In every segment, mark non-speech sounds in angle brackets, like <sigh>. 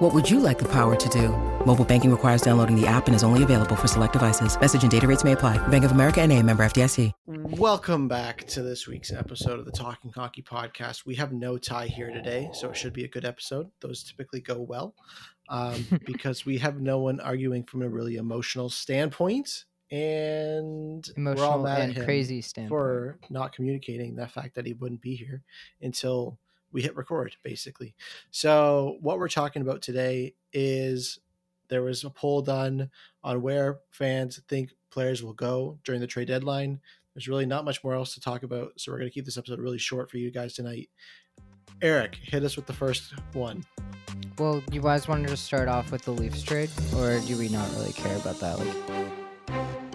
What would you like the power to do? Mobile banking requires downloading the app and is only available for select devices. Message and data rates may apply. Bank of America and a member FDIC. Welcome back to this week's episode of the Talking Hockey Podcast. We have no Ty here today, so it should be a good episode. Those typically go well um, <laughs> because we have no one arguing from a really emotional standpoint. And we're all Emotional mad and at him crazy standpoint. for not communicating the fact that he wouldn't be here until we hit record, basically. So, what we're talking about today is there was a poll done on where fans think players will go during the trade deadline. There's really not much more else to talk about, so we're going to keep this episode really short for you guys tonight. Eric, hit us with the first one. Well, you guys wanted to start off with the Leafs trade, or do we not really care about that? Like,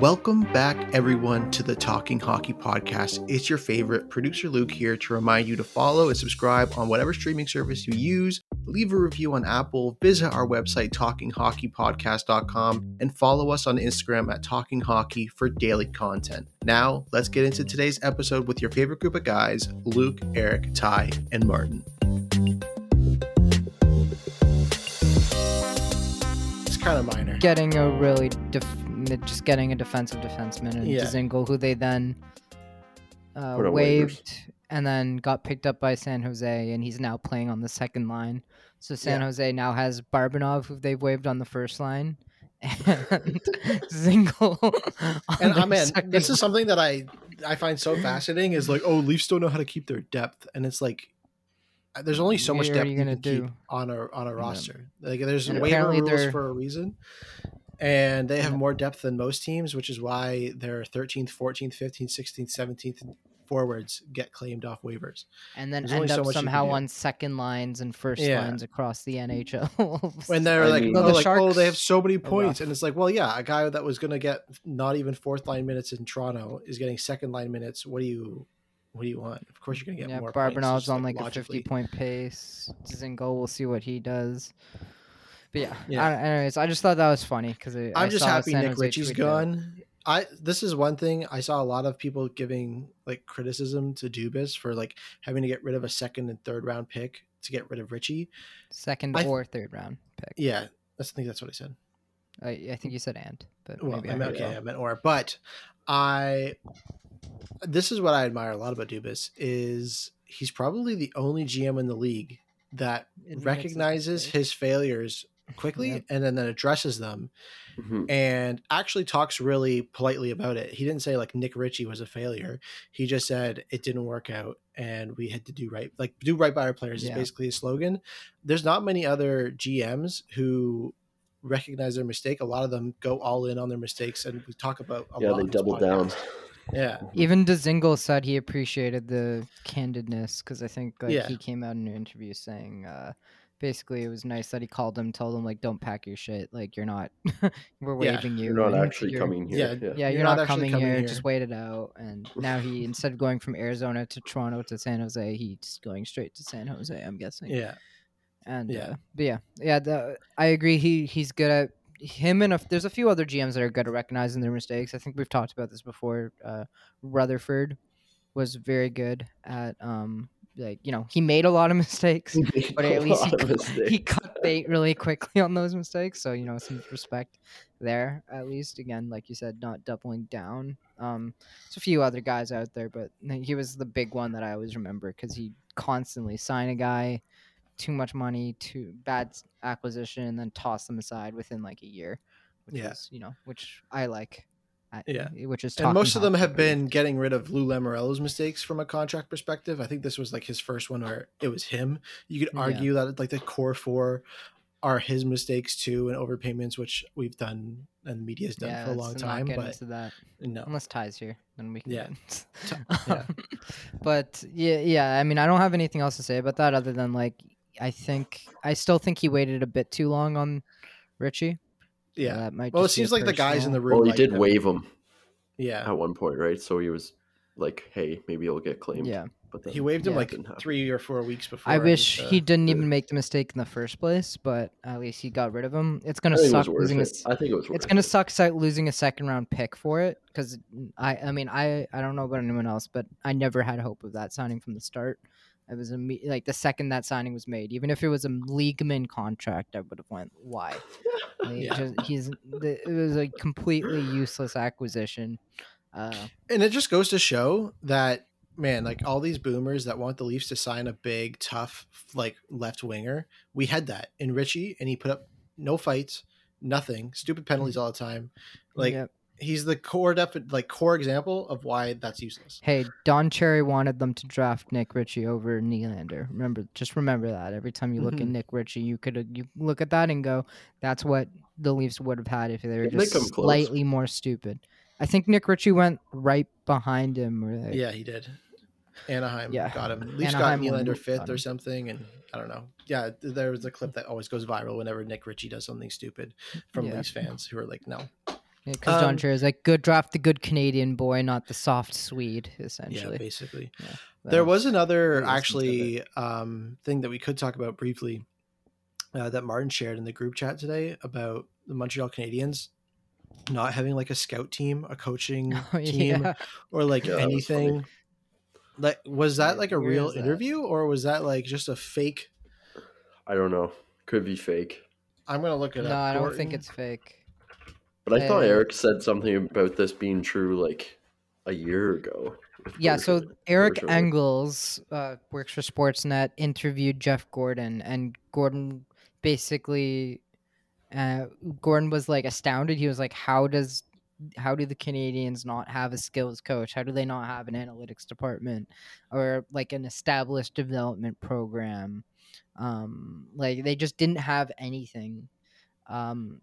Welcome back, everyone, to the Talking Hockey Podcast. It's your favorite producer Luke here to remind you to follow and subscribe on whatever streaming service you use. Leave a review on Apple, visit our website, talkinghockeypodcast.com, and follow us on Instagram at Talking Hockey for daily content. Now, let's get into today's episode with your favorite group of guys Luke, Eric, Ty, and Martin. It's kind of minor. getting a really def- just getting a defensive defenseman and Yeah. Dzingel, who they then uh, Put on waivers. waived and then got picked up by San Jose, and he's now playing on the second line. So San Yeah. Jose now has Barabanov, who they've waived on the first line, <laughs> and Dzingel. <laughs> on and their I'm in. second This is something that I I find so fascinating is like, oh, Leafs don't know how to keep their depth, and it's like uh, there's only so much depth you you gonna can keep do? on a on a roster. Like there's And waiver apparently rules for a reason, and they have more depth than most teams, which is why their 13th, 14th, 15th, 16th, 17th forwards get claimed off waivers. and then There's end up can somehow on second lines and first Yeah. lines across the NHL. <laughs> When they're I like, mean- oh, the like, oh, they have so many points, and it's like, well, yeah, a guy that was going to get not even fourth line minutes in Toronto is getting second line minutes. What do you, what do you want? Of course, you're going to get yeah, more. Barabanov's on like a 50 point pace. Dzingel, we'll see what he does. But yeah, Yeah. I, anyways, I just thought that was funny because I'm just happy Nick Ritchie's gone. I this is one thing I saw a lot of people giving like criticism to Dubas for like having to get rid of a second and third round pick to get rid of Ritchie. Second I- or third round pick. Yeah, that's, I think that's what I said. I, I think you said and, but Well, maybe I I meant, heard okay, it. I meant or, but I this is what I admire a lot about Dubas is he's probably the only GM in the league that Admits recognizes his failures quickly Yep. and then, then addresses them Mhm. and actually talks really politely about it. He didn't say like Nick Ritchie was a failure. He just said it didn't work out and we had to do right. Like do right by our players is basically a slogan. There's not many other GMs who recognize their mistake. A lot of them go all in on their mistakes and we talk about a Yeah, lot they on double down. Yeah. Even Dzingel said he appreciated the candidness because I think like Yeah. he came out in an interview saying uh, basically it was nice that he called him, told him like don't pack your shit, like you're not, <laughs> we're Yeah, waiting you. You're not actually you're- coming here. Yeah, Yeah. Yeah, you're, You're not, not coming, coming here, here. Just wait it out. And now he <laughs> instead of going from Arizona to Toronto to San Jose, he's going straight to San Jose. I'm guessing. Yeah. And Yeah. uh, but yeah, yeah. The, I agree. He he's good at him and a, there's a few other GMs that are good at recognizing their mistakes. I think we've talked about this before. Uh, Rutherford was very good at um like you know he made a lot of <laughs> mistakes, but at least he, cut- he cut bait really quickly on those mistakes. So you know some respect there at least. Again, like you said, not doubling down. Um, there's a few other guys out there, but he was the big one that I always remember because he constantly sign a guy, too much money, too bad acquisition, and then toss them aside within like a year. Which Yeah. is, you know, which I like. I- Yeah. Eh, which is And most of them have really. been getting rid of Lou Lamoriello's mistakes from a contract perspective. I think this was like his first one where it was him. You could Yeah. argue that like the core four are his mistakes too and overpayments, which we've done and the media's done yeah, for a long time. get But into that. no. Unless Ty's here, then we can. Yeah. <laughs> <laughs> yeah. but yeah, yeah. I mean, I don't have anything else to say about that other than like, I think I still think he waited a bit too long on Ritchie. So Yeah. that might Well, it just be a seems like the guys in the room. Well, he like did him. waive him. Yeah. at one point, right? So he was like, "Hey, maybe he'll get claimed." Yeah. but then He waived him like three or four weeks before. I and, wish uh, he didn't yeah. even make the mistake in the first place, but at least he got rid of him. It's gonna I it suck was losing a it. s- I think it was worth it's gonna it. suck si- losing a second round pick for it because I I mean I I don't know about anyone else, but I never had hope of that signing from the start. It was imme- like the second that signing was made, even if it was a league min contract, I would have went why. <laughs> Like, Yeah. just- he's the, it was a completely useless acquisition. Uh, and it just goes to show that man, like all these boomers that want the Leafs to sign a big, tough, like left winger, we had that in Ritchie, and he put up no fights, nothing, stupid penalties all the time. Like yep. He's the core def- like core example of why that's useless. Hey, Don Cherry wanted them to draft Nick Ritchie over Nylander. Remember, just remember that. Every time you look at Mhm. Nick Ritchie, you could you look at that and go, "That's what the Leafs would have had if they were Didn't just come close? slightly more stupid." I think Nick Ritchie went right behind him. Or like, Yeah, he did. Anaheim Yeah. got him. Leafs Anaheim got won- Nylander fifth or something, and I don't know. Yeah, th- there was a clip that always goes viral whenever Nick Ritchie does something stupid from Yeah. Leafs fans who are like, "No, because Don Um, Cherry's like, "Good draft the good Canadian boy, not the soft Swede." Essentially. Yeah, basically." But- There was another Who listens to actually um, thing that we could talk about briefly uh, that Martin shared in the group chat today about the Montreal Canadiens not having like a scout team, a coaching <laughs> Oh, team, or like Yeah, was anything. Like, was that like a where real interview or was that like just a fake? I don't know. Could be fake. I'm gonna look it No, up. I don't think it's fake. But I thought Eric said something about this being true like a year ago. Yeah, so Eric. Engels uh, works for Sportsnet, interviewed Jeff Gorton, and Gorton basically, uh, Gorton was like astounded. He was like, "How does, how do the Canadiens not have a skills coach? How do they not have an analytics department or like an established development program? Um, like they just didn't have anything." Um,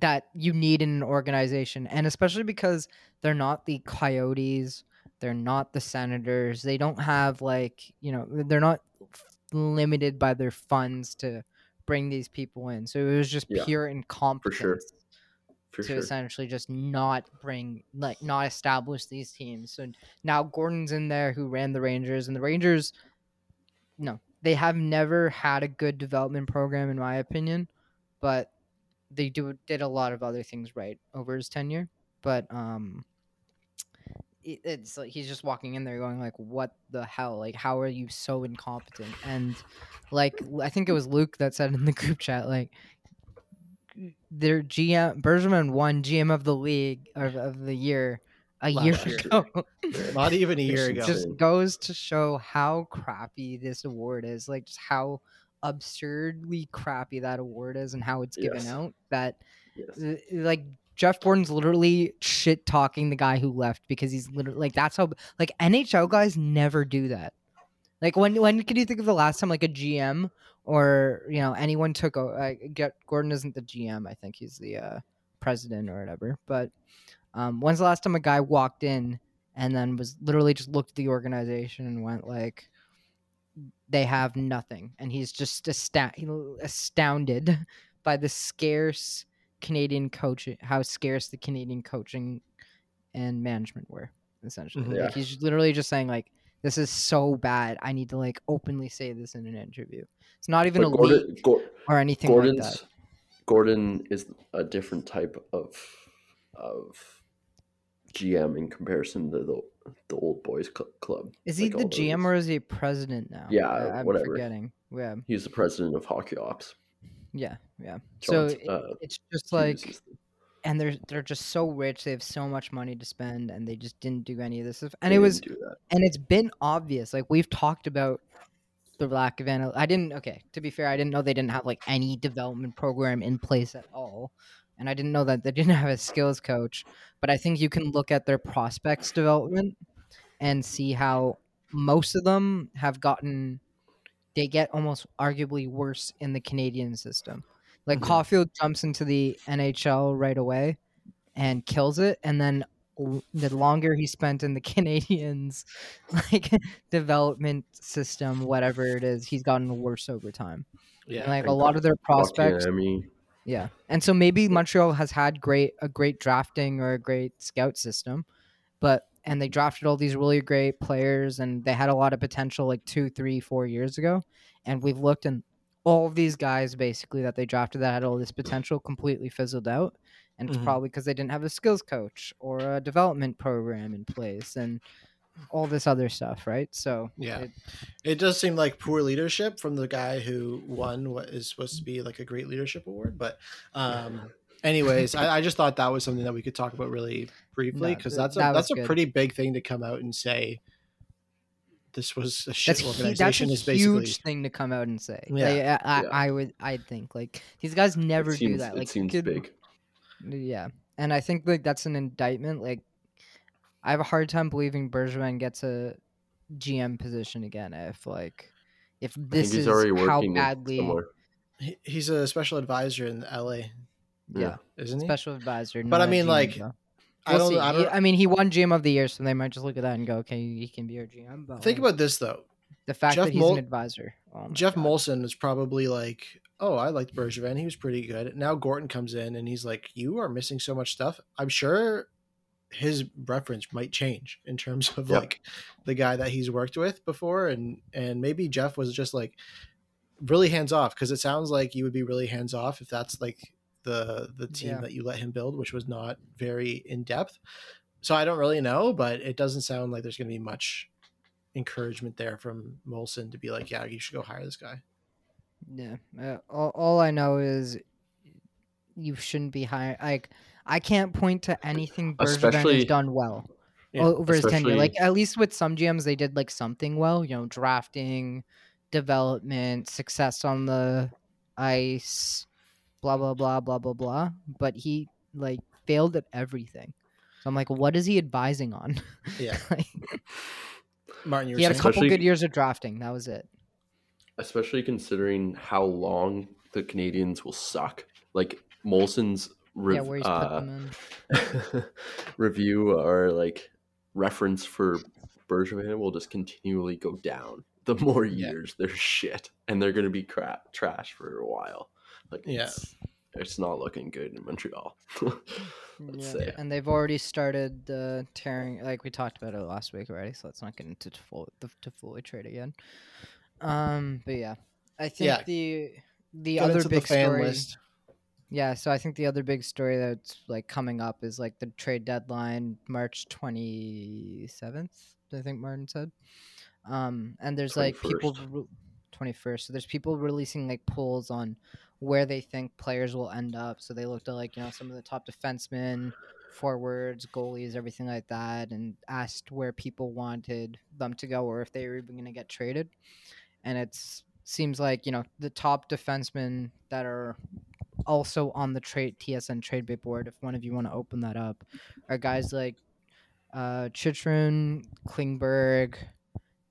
that you need in an organization and especially because they're not the coyotes they're not the senators they don't have like you know they're not limited by their funds to bring these people in. So it was just Yeah, pure incompetence For to sure. essentially just not bring like not establish these teams. So now gorton's in there who ran the rangers and the rangers no they have never had a good development program in my opinion but they do did a lot of other things right over his tenure but um it, it's like he's just walking in there going like what the hell like how are you so incompetent and like i think it was luke that said in the group chat like their gm bergevin won gm of the league of, of the year a year Last year. ago <laughs> Not even a year ago. Just goes to show how crappy this award is like just how absurdly crappy that award is and how it's given Yes. out that Yes. uh, like Jeff Gorton's literally shit talking the guy who left because he's literally like that's how like NHL guys never do that. Like when when can you think of the last time like a GM or you know anyone took a get Gorton isn't the GM I think he's the uh, president or whatever. But um, when's the last time a guy walked in and then was literally just looked at the organization and went like they have nothing and he's just astounded <laughs> by the scarce Canadian coaching, how scarce the Canadian coaching and management were, essentially. Mhm. Yeah. Like he's literally just saying like, "This is so bad. I need to like openly say this in an interview." It's not even But a Gorton, leak Gor- or anything Gorton's like that. Gorton is a different type of of GM in comparison to the the old boys cl- club. Is he like the GM those. or is he president now? Yeah, I, am whatever. forgetting. Yeah, He's the president of hockey ops. yeah, yeah. John, so it- uh, it's just like and they're they're just so rich. They have so much money to spend, and they just didn't do any of this stuff. And they it was didn't do that. and it's been obvious. Like we've talked about the lack of anal. I didn't. Okay, to be fair, I didn't know they didn't have like any development program in place at all, and I didn't know that they didn't <laughs> have a skills coach. But I think you can look at their prospects development and see how most of them have gotten. They get almost arguably worse in the Canadian system. Like Mhm. Caufield jumps into the NHL right away and kills it, and then the longer he spent in the <laughs> Canadiens like <laughs> development system, whatever it is, he's gotten worse over time. yeah. And, like a lot of their prospects, Kotkaniemi, Yeah, and so maybe Montreal has had great a great drafting or a great scout system, but and they drafted all these really great players and they had a lot of potential like two, three, four years ago, and we've looked and all of these guys basically that they drafted that had all this potential completely fizzled out, and it's Mhm. probably because they didn't have a skills coach or a development program in place. And all this other stuff, right? So Yeah. it- It does seem like poor leadership from the guy who won what is supposed to be like a great leadership award. But, um, anyways, I, I <laughs> just thought that was something that we could talk about really briefly because th- that's a that was that's a good. pretty big thing to come out and say. This was a shit that's hu- that's a is basically huge thing to come out and say. Yeah. Like, I, I, Yeah. I would, I think like these guys never seems, do that. Like it seems good- big. Yeah, and I think like that's an indictment. Like, I have a hard time believing Bergevin gets a GM position again. If like, if this is how badly, somewhere. he, he's a special advisor in LA, yeah, Yeah. isn't he? special advisor. But I mean, GM, like, though. I We'll don't. see. I don't. I mean, he won GM of the year, so they might just look at that and go, "Okay, he can be our GM." But think like, about this though. the fact Jeff that he's Mol- an advisor. Oh Jeff God. Molson is probably like, oh, I liked Bergevin. He was pretty good. Now Gorton comes in and he's like, you are missing so much stuff. I'm sure his reference might change in terms of Yep. like the guy that he's worked with before, and and maybe Jeff was just like really hands off because it sounds like you would be really hands off if that's like the the team Yeah. that you let him build, which was not very in depth. So I don't really know, but it doesn't sound like there's going to be much encouragement there from Molson to be like, yeah, you should go hire this guy. Yeah. Uh, all, all I know is you shouldn't be hiring. Like, I can't point to anything Bergevin has done well Yeah, over his tenure. Like, at least with some GMs, they did like something well. You know, drafting, development, success on the ice, blah blah blah blah blah blah. But he like failed at everything. So I'm like, what is he advising on? Yeah. <laughs> Like, Martin, you were he had a couple Especially- good years of drafting. That was it. especially considering how long the Canadiens will suck. Like Molson's rev- yeah, where he's put uh, them in. <laughs> review or like reference for Bergevin will just continually go down. The more Yeah. years they're shit, and they're gonna be crap trash for a while. Like Yeah. it's, it's not looking good in Montreal. <laughs> Let's Yeah, say. and they've already started uh, tearing. Like we talked about it last week already, so let's not get into to full the to fully trade again. Um, but yeah, I think Yeah. the the Get other big the fan story. list. Yeah, so I think the other big story that's like coming up is like the trade deadline, March twenty seventh. I think Martin said. Um, and there's like people 21st. twenty first. So there's people releasing like polls on where they think players will end up. So they looked at like you know some of the top defensemen, forwards, goalies, everything like that, and asked where people wanted them to go or if they were even going to get traded. And it seems like you know the top defensemen that are also on the trade TSN trade bait board. If one of you want to open that up, are guys like uh, Chychrun, Klingberg,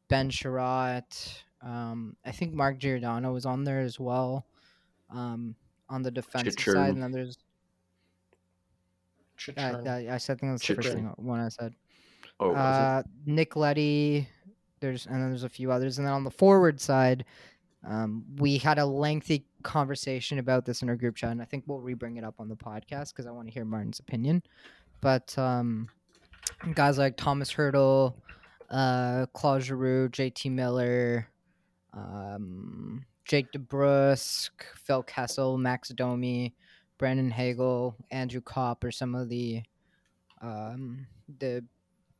Ben Chiarot. Um, I think Mark Giordano was on there as well. Um, on the defensive side, and then there's Chychrun. I, I said I think that's the first thing one I said. oh, was it? Uh, Nick Leddy. There's and then there's a few others, and then on the forward side, um, we had a lengthy conversation about this in our group chat, and I think we'll re-bring it up on the podcast because I want to hear Martin's opinion. But um, guys like Thomas Hertl, uh, Claude Giroux, JT Miller, um, Jake DeBrusk, Phil Kessel, Max Domi, Brandon Hagel, Andrew Copp are some of the um, the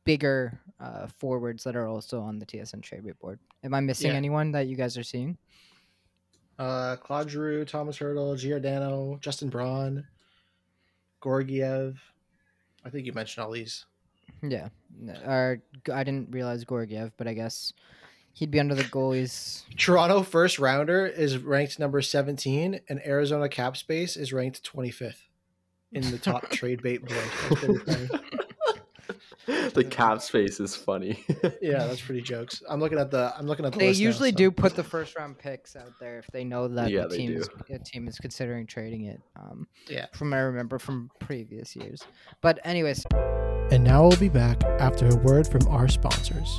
bigger uh, forwards that are also on the TSN trade report. Am I missing Yeah. anyone that you guys are seeing? Uh, Claude Giroux, Thomas Hertl, Giordano, Justin Braun, Georgiev. I think you mentioned all these. Yeah, n- or g- I didn't realize Georgiev, but I guess he'd be under the goalies. Toronto first rounder is ranked number 17, and Arizona cap space is ranked 25th in the top <laughs> trade bait board. <laughs> That's pretty funny. the cap space is funny. Yeah, that's <laughs> pretty jokes. I'm looking at the. I'm looking at the. They list now, usually so- do put the first round picks out there if they know that Yeah, the they team do. is, a team is considering trading it. Um, Yeah. from I remember from previous years. But anyways, And now we'll be back after a word from our sponsors.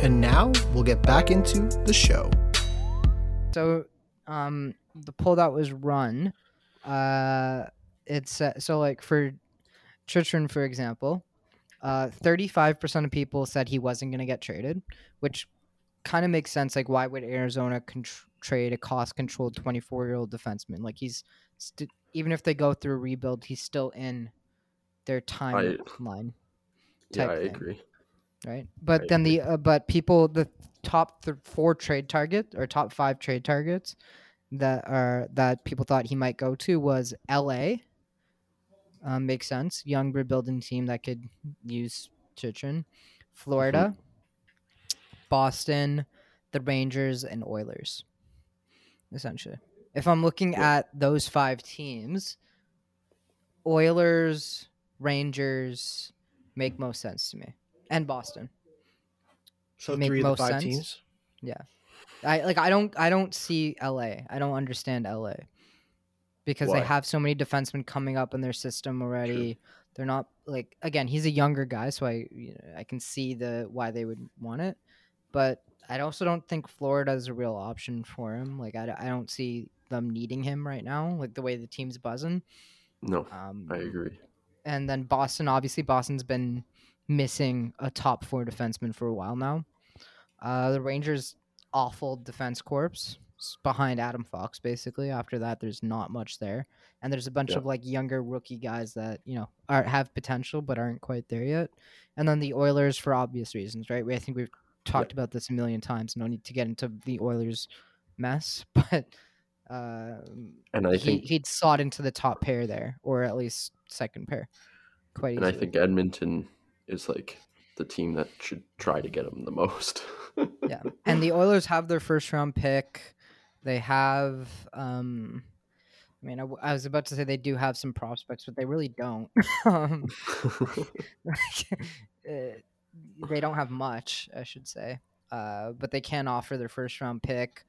And now we'll get back into the show. So, um, the poll that was run, uh, it's uh, so like for Chychrun, for example, uh, 35% of people said he wasn't going to get traded, which kind of makes sense. Like, why would Arizona con- trade a cost controlled 24 year old defenseman? Like, he's st- even if they go through a rebuild, he's still in their timeline. Yeah, I thing. agree. Right? But I then the uh, but people the top th- four trade target or top five trade targets that are that people thought he might go to was L.A. Um, makes sense. Young rebuilding team that could use Chychrun. Florida, Boston, the Rangers, and Oilers. Essentially, if I'm looking Yeah. at those five teams, Oilers, Rangers make most sense to me, and Boston. So Make three most five sense. teams. Yeah, I like I don't I don't see LA. I don't understand LA. Because they have so many defensemen coming up in their system already. They're not like again, he's a younger guy, so I you know, I can see the why they would want it. But I also don't think Florida is a real option for him. Like I, I don't see them needing him right now, like the way the team's buzzing. No, Um, I agree. and then Boston, obviously, Boston's been missing a top four defenseman for a while now. Uh, the Rangers' awful defense corps behind Adam Fox, basically. After that, there's not much there, and there's a bunch Yeah. of like younger rookie guys that you know are have potential but aren't quite there yet. And then the Oilers, for obvious reasons, right? We, I think we've talked about this a million times. No need to get into the Oilers mess, <laughs> but. Uh, And I he, think he'd slot into the top pair there, or at least second pair, quite and I think Edmonton is like the team that should try to get him the most. <laughs> yeah, and the Oilers have their first round pick. They have, um, I mean, I was about to say they do have some prospects, but they really don't. <laughs> um, <laughs> like, uh, they don't have much, I should say. Uh, but they can offer their first round pick.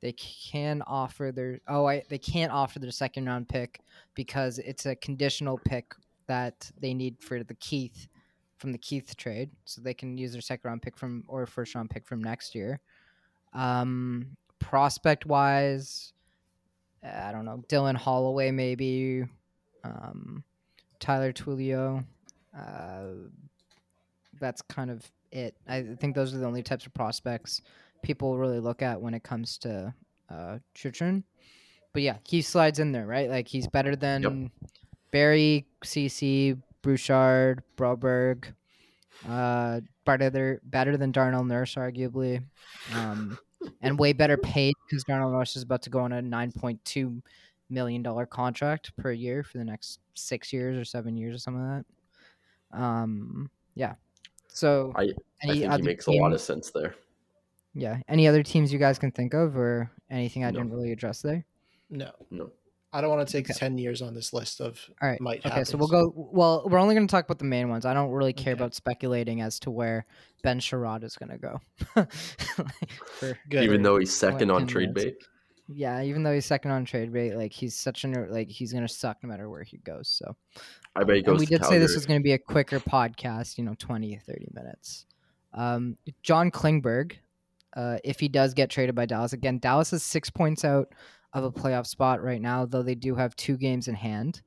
They can offer their oh, I they can't offer their second round pick because it's a conditional pick that they need for the Keith from the Keith trade, so they can use their second round pick from or first round pick from next year. Um, prospect wise, I don't know, Dylan Holloway maybe, um, Tyler Tullio. Uh, that's kind of it. I think those are the only types of prospects people really look at when it comes to uh. But yeah, he slides in there, right? Like he's better than Barrie, Ceci, Bouchard, Broberg, uh, better better than Darnell Nurse, arguably, um, and way better paid because Darnell Nurse is about to go on a nine point two million dollar contract per year for the next six years or seven years or something like that. Um, yeah. So I, I any think he other makes a lot of sense there. yeah. Any other teams you guys can think of, or anything I No. didn't really address there? No, No. I don't want to take Okay. ten years on this list of All right. might. Okay, so we'll go. Well, we're only going to talk about the main ones. I don't really care Okay. about speculating as to where Ben Chiarot is going to go. <laughs> For- Good. Even though he's second on trade minutes. bait. yeah, even though he's second on trade rate, like he's such an like he's going to suck no matter where he goes. So I bet he and goes we to did say this was going to be a quicker podcast, you know, 20, 30 minutes. Um, John Klingberg, uh, if he does get traded by Dallas, again, Dallas is six points out of a playoff spot right now, though they do have two games in hand.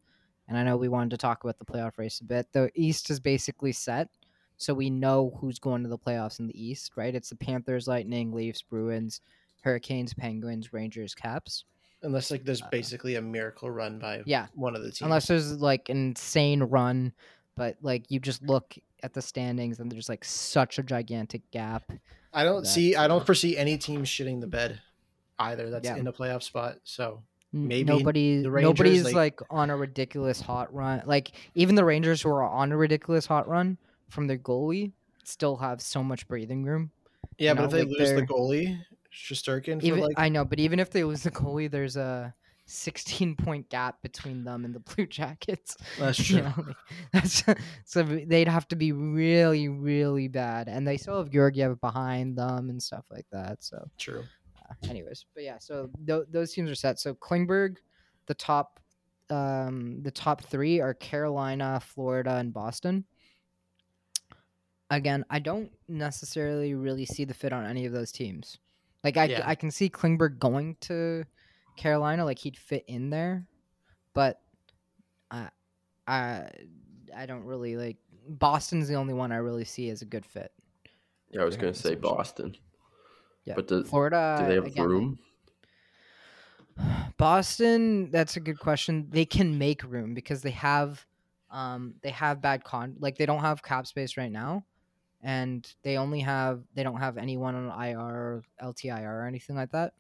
And I know we wanted to talk about the playoff race a bit. The East is basically set, so we know who's going to the playoffs in the East, right? It's the Panthers, Lightning, Leafs, Bruins, Hurricanes, Penguins, Rangers, Caps. Unless like there's Uh, basically a miracle run by Yeah, one of the teams. unless there's like an insane run but like you just look at the standings and there's like such a gigantic gap I don't that- see. I don't foresee any team shitting the bed either. That's Yeah. in the playoff spot. So Maybe nobody the Rangers, nobody's like- like, on a ridiculous hot run like even the rangers who are on a ridiculous hot run from their goalie still have so much breathing room. Yeah, You but know, if they like lose the goalie, Shesterkin for Even like I know, but even if they lose the goalie, there's a 16 point gap between them and the <laughs> Blue Jackets. That's <laughs> You true. know, like, <laughs> that's so they'd have to be really, really bad, and they still have Georgiev behind them and stuff like that. So, true. Anyways, but yeah, so th- those teams are set. So Klingberg, the top, um, the top three are Carolina, Florida, and Boston. Again, I don't necessarily really see the fit on any of those teams. Like I, c- Yeah. I can see Klingberg going to Carolina, like he'd fit in there, but I, I, I don't really like. Boston's the only one I really see as a good fit. Yeah, I was gonna say essentially. Boston. Yeah, But Florida. do they have again, room? Boston, that's a good question. They can make room because they have um they have bad con like they don't have cap space right now and they only have they don't have anyone on IR or LTIR or anything like that.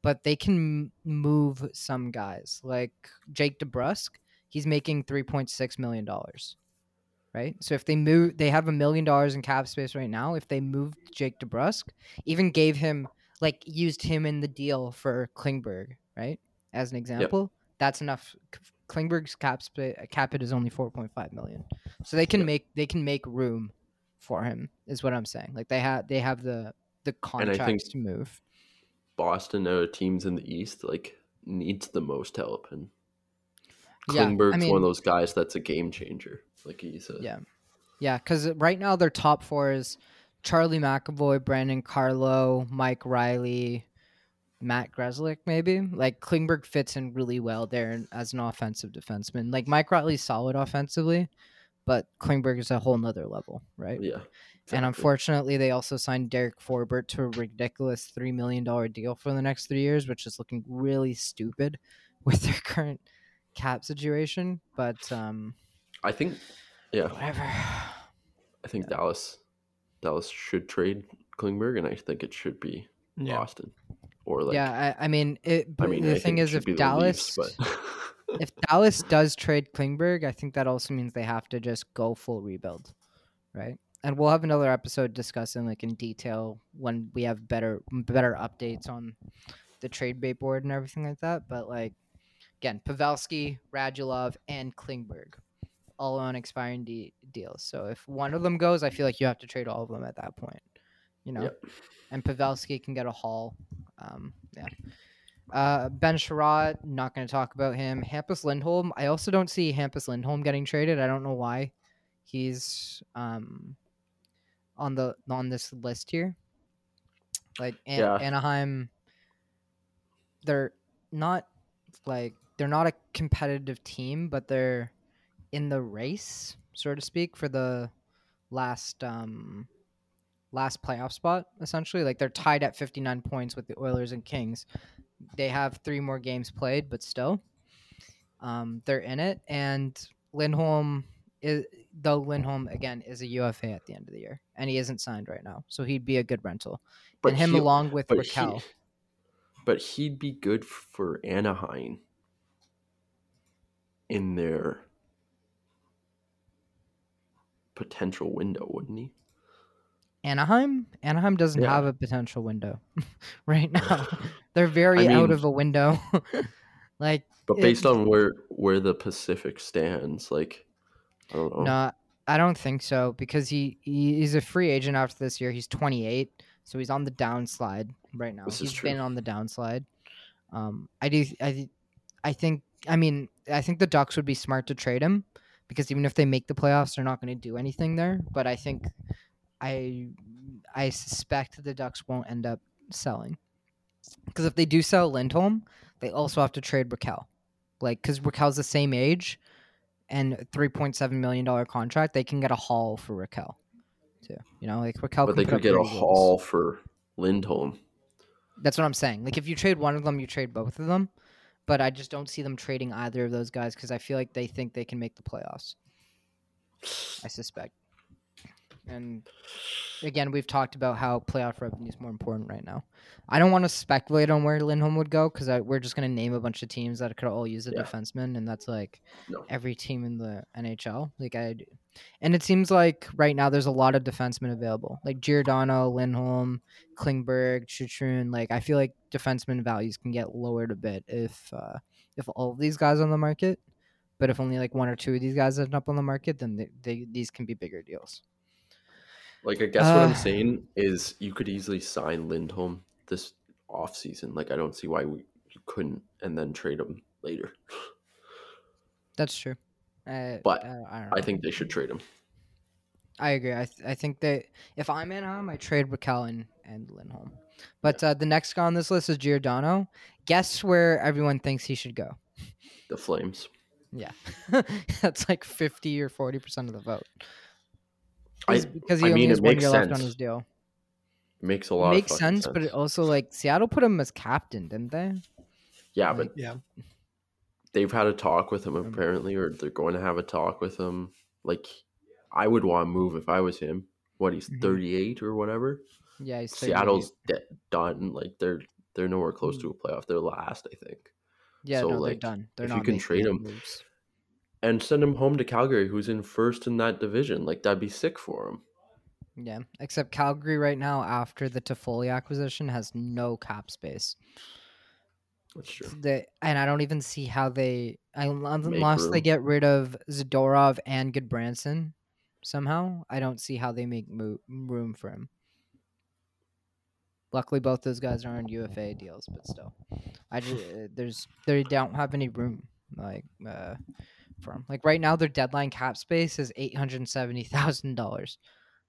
But they can move some guys like Jake DeBrusk. He's making 3.6 million dollars. Right? So if they move they have a million dollars in cap space right now. If they moved Jake DeBrusk, even gave him like used him in the deal for Klingberg, right? As an example, that's enough. Klingberg's cap spa- cap hit is only 4.5 million, so they can Yep. make they can make room for him. Is what I'm saying. Like they have they have the the contracts to move. Boston out of teams in the East like needs the most help, and Yeah, I Klingberg's one of those guys that's a game changer. Like he said. Yeah, yeah. Because right now their top four is Charlie McAvoy, Brandon Carlo, Mike Reilly, Matt Grzelcyk, maybe. Like Klingberg fits in really well there as an offensive defenseman. Like Mike Reilly's solid offensively, but Klingberg is a whole nother level, right? Yeah. And unfortunately, they also signed Derek Forbort to a ridiculous three million dollar deal for the next three years, which is looking really stupid with their <laughs> current cap situation. But um, I think, yeah, whatever. I think Dallas, Dallas should trade Klingberg, and I think it should be Yeah. Boston, or like. yeah, I, I mean, it, I mean, the I thing is, if Dallas, Leafs, but <laughs> if Dallas does trade Klingberg, I think that also means they have to just go full rebuild, right? And we'll have another episode discussing like in detail when we have better better updates on the trade bait board and everything like that. But like again, Pavelski, Radulov, and Klingberg, all on expiring de- deals. So if one of them goes, I feel like you have to trade all of them at that point. You know, Yep. and Pavelski can get a haul. Um, yeah. Uh, ben Chiarot, not going to talk about him. Hampus Lindholm, I also don't see Hampus Lindholm getting traded. I don't know why he's um on the on this list here. Like An- Yeah. Anaheim, they're not like they're not a competitive team, but they're in the race, so to speak, for the last um last playoff spot essentially. Like they're tied at 59 points with the Oilers and Kings. They have three more games played, but still, um, they're in it. And Lindholm is though Lindholm again is a UFA at the end of the year, and he isn't signed right now, so he'd be a good rental. and him he- along with but Rakell. He, but he'd be good for Anaheim in their potential window, wouldn't he? Anaheim, Anaheim doesn't Yeah. have a potential window <laughs> right now. <laughs> They're very I out of a window. <laughs> like But It- based on where where the Pacific stands, like I don't know. No, I don't think so because he, he he's a free agent after this year. He's 28, so he's on the downslide right now. This is He's been on the downslide. Um, I do I I think I mean I think the Ducks would be smart to trade him because even if they make the playoffs, they're not going to do anything there. But I think I I suspect the Ducks won't end up selling because if they do sell Lindholm, they also have to trade Rakell, like because Rakell's the same age and three point seven million dollar contract, they can get a haul for Rakell too. You know, like Rakell. but can they could get a goals. haul for Lindholm. That's what I'm saying. Like if you trade one of them, you trade both of them. But I just don't see them trading either of those guys because I feel like they think they can make the playoffs. I suspect. And again, we've talked about how playoff revenue is more important right now. I don't want to speculate on where Lindholm would go because we're just going to name a bunch of teams that could all use a Yeah. defenseman, and that's like No. every team in the NHL. Like I, and it seems like right now there's a lot of defensemen available, like Giordano, Lindholm, Klingberg, Chychrun. Like I feel like defenseman values can get lowered a bit if uh, if all of these guys on the market. But if only like one or two of these guys end up on the market, then they, they, these can be bigger deals. Like I guess what Uh, I'm saying is you could easily sign Lindholm this off season. Like I don't see why we couldn't and then trade him later. That's true. Uh, But uh, I. I think they should trade him. I agree. I th- I think that if I'm Anaheim, I trade Rakell and, and Lindholm. But uh, the next guy on this list is Giordano. Guess where everyone thinks he should go? The Flames. Yeah, <laughs> that's like fifty or forty percent of the vote. I, because he I only mean, has it one makes year left on his deal. makes a lot Makes of fucking sense, but it also like Seattle put him as captain, didn't they? yeah, like- but Yeah. they've had a talk with him Um, apparently, or they're going to have a talk with him. Like, I would want to move if I was him. What he's Mhm. 38 or whatever. Yeah, he's Seattle's de- done. Like they're they're nowhere close Mm. to a playoff. They're last, I think. Yeah, so, no, like, they're done. They're if you can trade any him- moves. And send him home to Calgary, who's in first in that division. Like that'd be sick for him. Yeah, except Calgary right now after the Toffoli acquisition has no cap space. That's true. They, and I don't even see how they un- unless they get rid of Zadorov and Gudbranson somehow. I don't see how they make mo- room for him. Luckily, both those guys are on UFA deals, but still, I just, <laughs> there's they don't have any room like uh, Like right now, their deadline cap space is eight hundred seventy thousand dollars,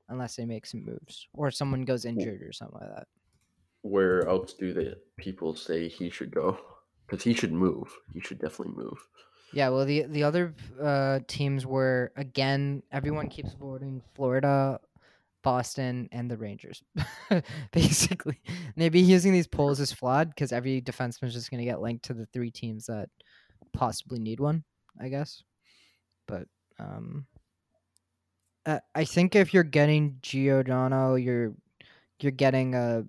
unless they make some moves or someone goes injured or something like that. Where else do the people say he should go? Because he should move. He should definitely move. Yeah, well, the the other uh, teams were again. Everyone keeps voting Florida, Boston, and the Rangers. <laughs> Basically, maybe using these polls is flawed because every defenseman is just going to get linked to the three teams that possibly need one. I guess, but um, uh, I think if you're getting Giordano, you're you're getting a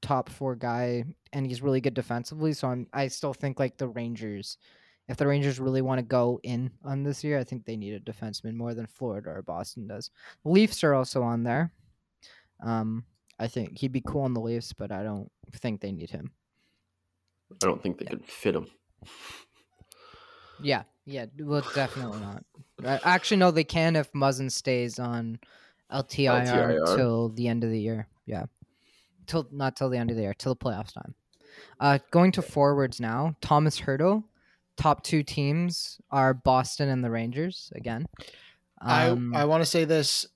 top four guy, and he's really good defensively. So I'm I still think like the Rangers if the Rangers really want to go in on this year, I think they need a defenseman more than Florida or Boston does. Leafs are also on there. Um, I think he'd be cool on the Leafs, but I don't think they need him. I don't think they could fit him. Yeah, yeah, well, definitely not. Actually, no, they can if Muzzin stays on LTIR, LTIR. till the end of the year. Yeah, till not till the end of the year, till the playoffs time. Uh, going to forwards now, Thomas Hertl. Top two teams are Boston and the Rangers again. Um, I I want to say this: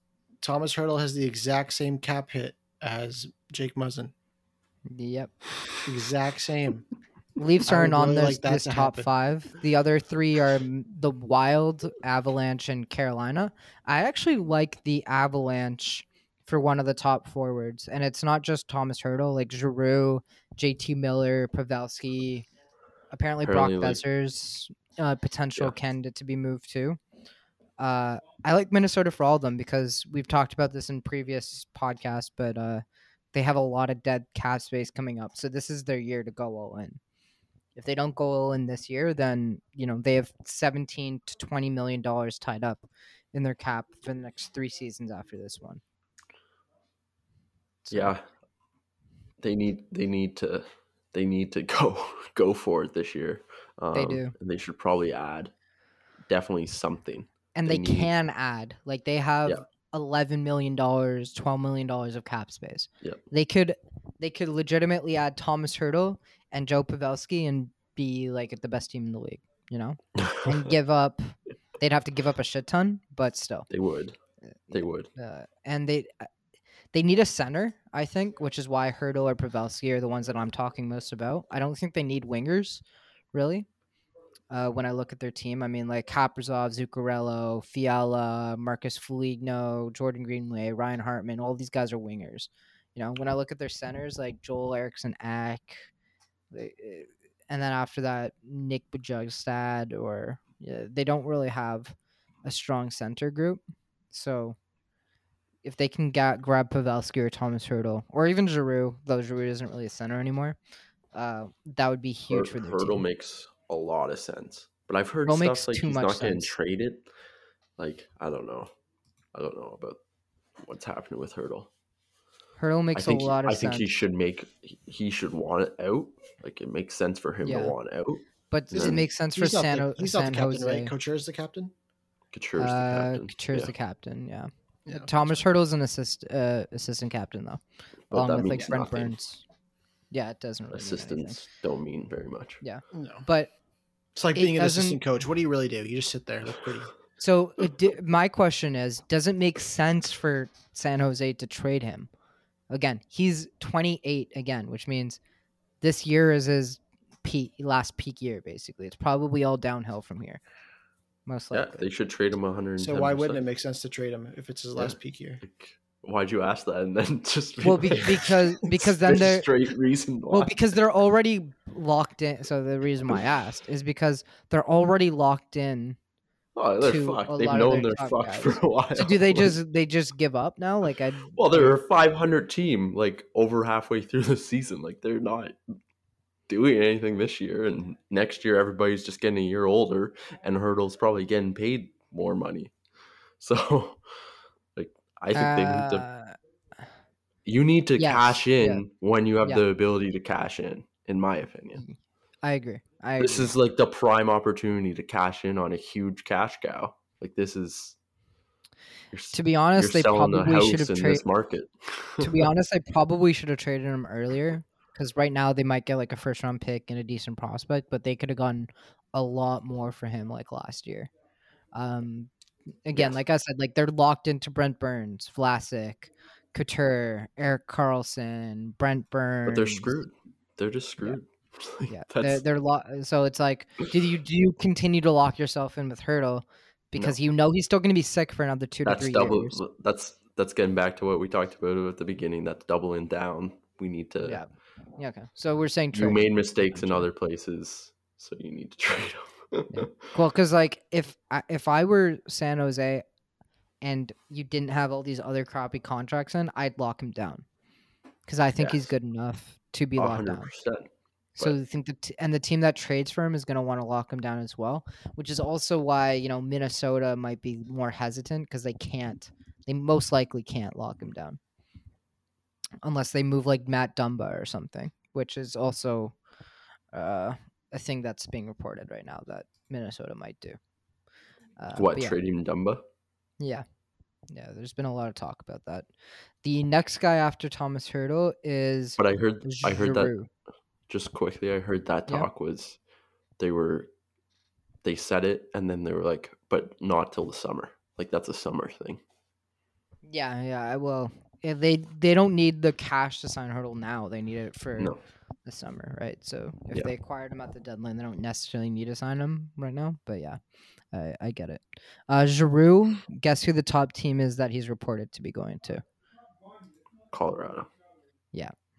Thomas Hertl has the exact same cap hit as Jake Muzzin. Yep. Exact same. Leafs aren't would on really this, like this to top happen. five. The other three are the Wild, Avalanche, and Carolina. I actually like the Avalanche for one of the top forwards, and it's not just Thomas Hertl, like Giroux, JT Miller, Pavelski. Apparently, Apparently, Brock like- Boeser's uh, potential Yeah. candidate to be moved to. Uh, I like Minnesota for all of them because we've talked about this in previous podcasts, but uh, they have a lot of dead cap space coming up. So this is their year to go all in. If they don't go all in this year, then you know they have 17 to 20 million dollars tied up in their cap for the next three seasons after this one. So, Yeah, they need they need to they need to <laughs> go go for it this year. Um, They do. and they should probably add definitely something. and they they, need- can add like they have Yeah. 11 million dollars 12 million dollars of cap space Yep. they could they could legitimately add thomas hertl and joe pavelski and be like the best team in the league you know <laughs> and give up they'd have to give up a shit ton but still they would. They would. uh, and they uh, they need a center i think which is why hertl or pavelski are the ones that i'm talking most about i don't think they need wingers really uh, when I look at their team. I mean, like Kaprizov, Zuccarello, Fiala, Marcus Foligno, Jordan Greenway, Ryan Hartman, all these guys are wingers. You know, when I look at their centers, like Joel Eriksson Ek, they, eh, and then after that, Nick Bjugstad, or yeah, they don't really have a strong center group. So if they can get grab Pavelski or Thomas Hertl or even Giroux, though Giroux isn't really a center anymore, uh, that would be huge for their Hertl team. makes a lot of sense, but I've heard Hertl stuff makes like too he's much not getting traded. Like I don't know, I don't know about what's happening with Hertl. Hertl makes a think lot of I think he should make he- he should want it out. Like it makes sense for him Yeah. to want out. but Yeah. it make sense for San, the, Ho- he's not San the captain, Jose. right? Couture's the captain. Couture's the uh, captain. Couture's yeah. the captain. Yeah. Yeah. Thomas Hertl's an assist uh, assistant captain though, But along with like Brent nothing. Burns. Yeah, it doesn't really mean. Assistants don't mean very much. Yeah. No, But it's like It being an assistant coach. What do you really do? You just sit there, look pretty. So it di- my question is, does it make sense for San Jose to trade him? Again, he's 28 again, which means this year is his peak last peak year basically. It's probably all downhill from here. Most likely. Yeah, they should trade him 110. So why wouldn't it make sense to trade him if it's his Yeah. last peak year? Why'd you ask that and then <laughs> just be Well, be- like- because- <laughs> because then they're- straight reason why. Well, because they're already locked in. So the reason why I asked is because they're already locked in. Oh, they're fucked. They've known they're fucked guys. for a while. So do they <laughs> Like, just they just give up now? Like I Well, they're a 500 team, like over halfway through the season. Like they're not doing anything this year, and next year everybody's just getting a year older, and Hertl's probably getting paid more money. <laughs> So, like, I think they need to. Uh, You need to yes, cash yeah. in when you have Yeah. the ability to cash in. In my opinion, I agree. I this agree. is like the prime opportunity to cash in on a huge cash cow. Like this is. To be honest, they probably should have traded. market. to be honest, they probably should have traded him earlier because right now they might get like a first round pick and a decent prospect, but they could have gotten a lot more for him like last year. Um, again, Yes. like I said, like they're locked into Brent Burns, Vlasic, Couture, Erik Karlsson, Brent Burns. but they're screwed. They're just screwed. Like, <laughs> Yeah, they're, they're lo- uh, so it's like, do you do you continue to lock yourself in with Hertl because you know he's still going to be sick for another two to three double. years? That's that's getting back to what we talked about at the beginning. That's doubling down. We need to. Yeah. Yeah. Okay. So we're saying You trade. made mistakes in other places, so you need to <laughs> trade them. Yeah. Well, because like if I, if I were San Jose, and you didn't have all these other crappy contracts in, I'd lock him down, because I think he's good enough to be locked hundred down. So but- I think the t- and the team that trades for him is going to want to lock him down as well, which is also why you know Minnesota might be more hesitant because they can't, they most likely can't lock him down, unless they move like Matt Dumba or something, which is also uh, a thing that's being reported right now that Minnesota might do. Uh, What yeah. trading Dumba? Yeah. Yeah, there's been a lot of talk about that. The next guy after Tomas Hertl is But I heard I heard that Giroux. Just quickly. I heard that Yeah. talk was they were they said it and then they were like, but not till the summer. Like that's a summer thing. Yeah, yeah. I will. If they they don't need the cash to sign Hertl now. They need it for No, the summer, right? So if Yeah. they acquired him at the deadline, they don't necessarily need to sign him right now. But yeah, I, I get it. Uh, Giroux, guess who the top team is that he's reported to be going to? Colorado.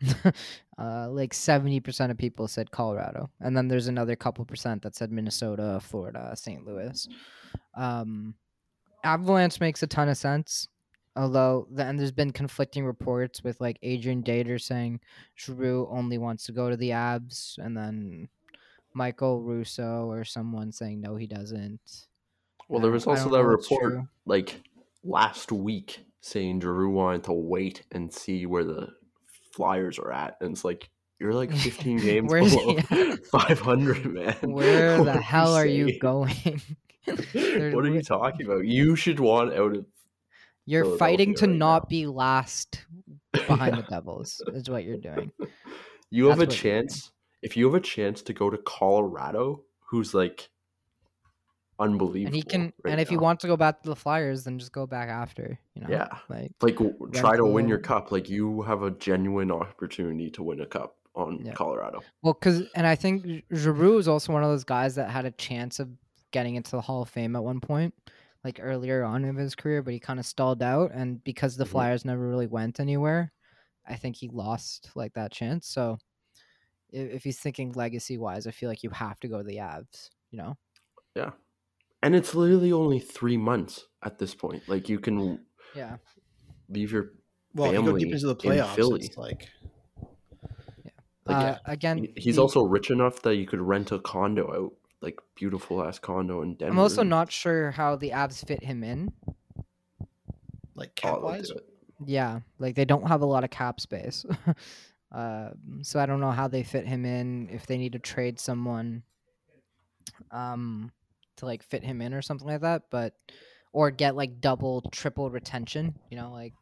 <laughs> uh, like 70% of people said Colorado. And then there's another couple percent that said Minnesota, Florida, St. Louis. Um, Avalanche makes a ton of sense. Although, the, and there's been conflicting reports with like Adrian Dater saying Giroux only wants to go to the Abs, and then Michael Russo or someone saying no, he doesn't. Well, there was also that report like last week saying Giroux wanted to wait and see where the Flyers are at, and it's like you're like <laughs> 15 games Where's below <laughs> he at? <laughs> 500, man. Where the are hell are you going? What are you talking about? You should want out of. You're fighting to right not now. be last behind Yeah. the Devils, is what you're doing. You have a That's you're doing. chance. If you have a chance to go to Colorado, who's like unbelievable, And he can, right and if you now. want to go back to the Flyers, then just go back after. You know, Yeah. like like try to win your cup, like you have a genuine opportunity to win a cup on Yeah. Colorado. well, because and I think Gi- Giroux is also one of those guys that had a chance of getting into the Hall of Fame at one point, like earlier on in his career, but he kind of stalled out, and because the Mhm. Flyers never really went anywhere, I think he lost like that chance. So, if, if he's thinking legacy wise, I feel like you have to go to the Avs. You know. Yeah. And it's literally only three months at this point. Like you can Yeah. leave your Well, if you go deep family into the in playoffs, Philly. it's like like uh, yeah, again, he's the- also rich enough that you could rent a condo out, like beautiful ass condo in Denver. I'm also not sure how the Avs fit him in. like oh, cap wise. Yeah, like they don't have a lot of cap space. uh, <laughs> so I don't know how they fit him in. If they need to trade someone, um, to like fit him in or something like that, but or get like double, triple retention. You know, like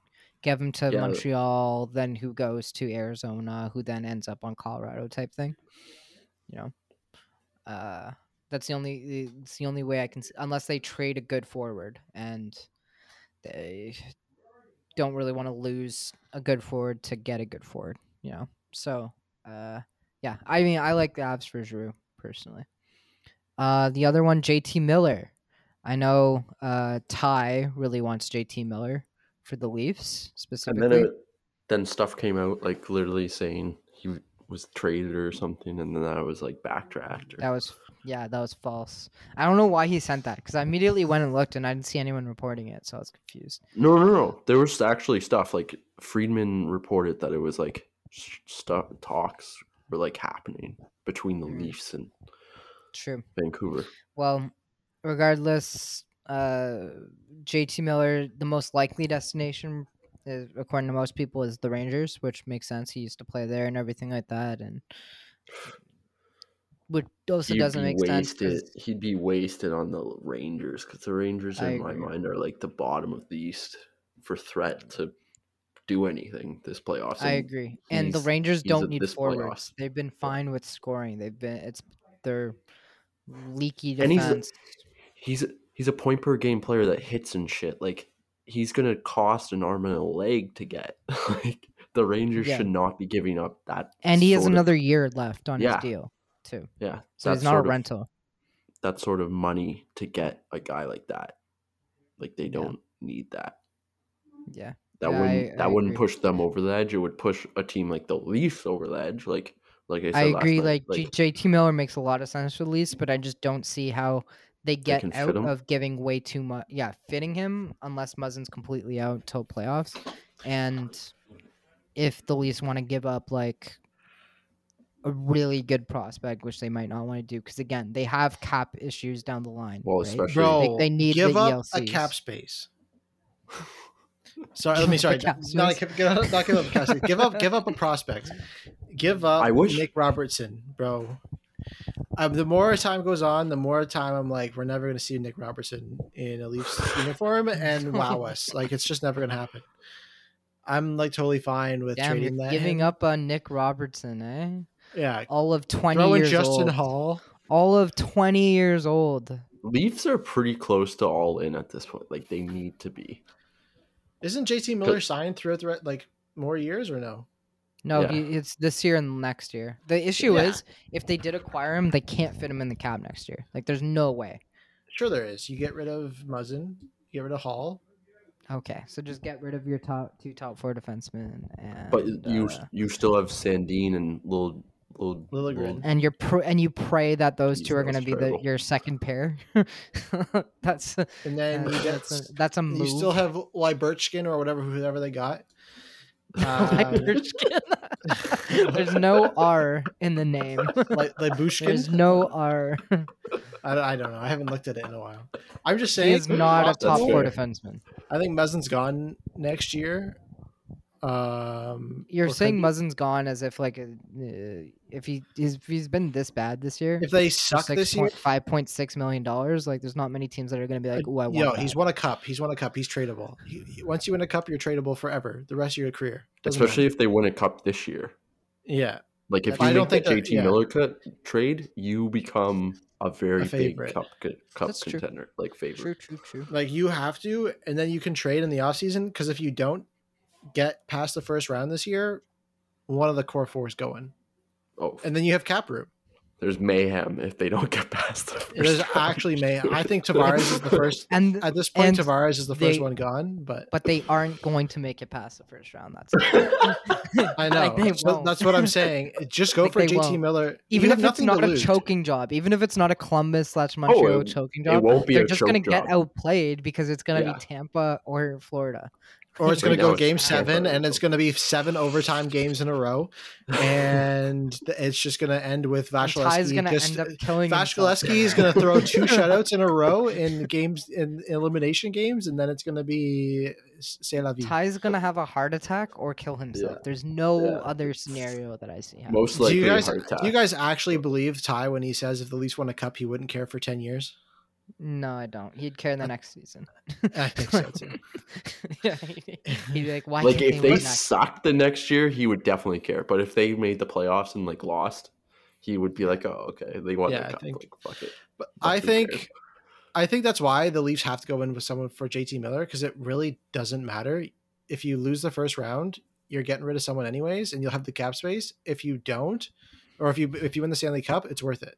give him to Yeah. Montreal, then who goes to Arizona, who then ends up on Colorado type thing. You know, uh, that's the only it's the only way I can unless they trade a good forward and they don't really want to lose a good forward to get a good forward, you know. So, uh, yeah, I mean, I like the Avs for Giroux personally. Uh, the other one, JT Miller. I know uh, Ty really wants JT Miller for the Leafs And specifically. then it, then stuff came out like literally saying he was traded or something, and then that was like backtracked. Or, that was yeah, that was false. I don't know why he sent that because I immediately went and looked and I didn't see anyone reporting it, so I was confused. No, no, no. There was actually stuff like Friedman reported that it was like stuff talks were like happening between the Mm. Leafs and True. Vancouver. Well, regardless, uh, JT Miller, the most likely destination, is, according to most people, is the Rangers, which makes sense. He used to play there and everything like that, and which also He'd doesn't make sense. wasted. 'cause- He'd be wasted on the Rangers because the Rangers, I in my mind, are like the bottom of the East for threat to do anything this playoffs. I agree, and the Rangers don't need forwards. playoffs. They've been fine with scoring. They've been it's their leaky And he's- defense. He's he's a point per game player that hits and shit. Like he's gonna cost an arm and a leg to get. <laughs> like the Rangers Yeah. should not be giving up that. and he has of- another year left on Yeah. his deal too, yeah. so he's not a of- rental. That sort of money to get a guy like that. Like they don't need that. Yeah, That Yeah, wouldn't I- that I wouldn't agree. push them over the edge. It would push a team like the Leafs over the edge. Like like I said, I last agree. night. Like, G- JT Miller makes a lot of sense for the Leafs, but I just don't see how they get can fit out of giving way too much. Yeah, fitting him unless Muzzin's completely out till playoffs, and if the Leafs want to give up like a really good prospect, which they might not want to do, because again, they have cap issues down the line. Well, right? especially- Bro, they need to give the up a cap space. Sorry, let me sorry. a cap Not, give, give, not give up a cap. Give up, give up a prospect. Give up I wish- Nick Robertson, bro. Um, the more time goes on, the more time I'm like, we're never going to see Nick Robertson in a Leafs <laughs> uniform and wow us. Like, it's just never going to happen. I'm like totally fine with Damn, trading that. giving up on Nick Robertson, eh? Yeah. All of twenty Throw years Justin old. Hall. All of twenty years old. Leafs are pretty close to all in at this point. Like they need to be. Isn't JT Miller signed throughout the re- like more years or no? No, Yeah. he, it's this year and next year. The issue Yeah. is if they did acquire him, they can't fit him in the cap next year. Like, there's no way. Sure, there is. You get rid of Muzzin, you get rid of Hall. Okay, so just get rid of your top two top four defensemen, and But you uh, you still have Sandin and little little Liljegren. and you're pr- and you pray that those Jeez, two are going to be the, your second pair. <laughs> that's And then uh, you get that's a, that's a move. you still have Lyberchkin or whatever whoever they got. Lyberchkin. Uh, <laughs> There's no R in the name. Ly- Lyubushkin. There's no R. I, I don't know. I haven't looked at it in a while. I'm just saying. He's not a top four defenseman. I think Muzzin's gone next year. Um, You're saying could- Muzzin's gone as if like uh, if he he's, if he's been this bad this year. if they suck six this year, point- five point six million dollars. Like, there's not many teams that are going to be like, "Oh, I want yo, that." he's won a cup. He's won a cup. He's tradable. He, he- once you win a cup, you're tradable forever. The rest of your career. Doesn't matter. especially if they win a cup this year. yeah. Like if I you don't make the think that- JT yeah. Miller cut trade, you become a very big cup co- cup That's true. contender, like favorite. true, true, true. Like you have to, and then you can trade in the offseason because if you don't get past the first round this year, one of the core four is going, Oh, and then you have cap room. there's mayhem if they don't get past the first There's round. actually may. I think <laughs> Tavares is the first. <laughs> And At this point, And Tavares is the first they- one gone, but but they aren't going to make it past the first round. That's <laughs> I know Like, So that's what I'm saying. Just go Like, for JT won't. Miller. Even if it's not a choking job, even if it's not a Columbus slash oh, Montreal it- choking it job, won't be they're a just going to get outplayed because it's going to Yeah. be Tampa or Florida. Or it's going to go it's game seven, and it's going to be seven overtime games in a row, and <laughs> it's just going to end with And Ty's Vasilevskiy. gonna just- end up killing himself. Vasilevskiy is going to throw two shutouts in a row in games in elimination games, and then it's going to be c'est la vie. Ty's gonna have a heart attack or kill himself. Yeah. There's no Yeah. other scenario that I see happening. Most Do likely you a guys, heart attack. do you guys actually believe Ty when he says if the Leafs won a cup, he wouldn't care for ten years? No, I don't. He'd care the next season. I think so too. <laughs> yeah, he'd he'd be like, "Why like if they they sucked the next year, he would definitely care. But if they made the playoffs and like lost, he would be like, "Oh, okay, they won Yeah, the I cup. think- like, fuck it." But Like, I think cares? I think that's why the Leafs have to go in with someone for JT Miller because it really doesn't matter. If you lose the first round, you're getting rid of someone anyways, and you'll have the cap space. If you don't, or if you if you win the Stanley Cup, it's worth it.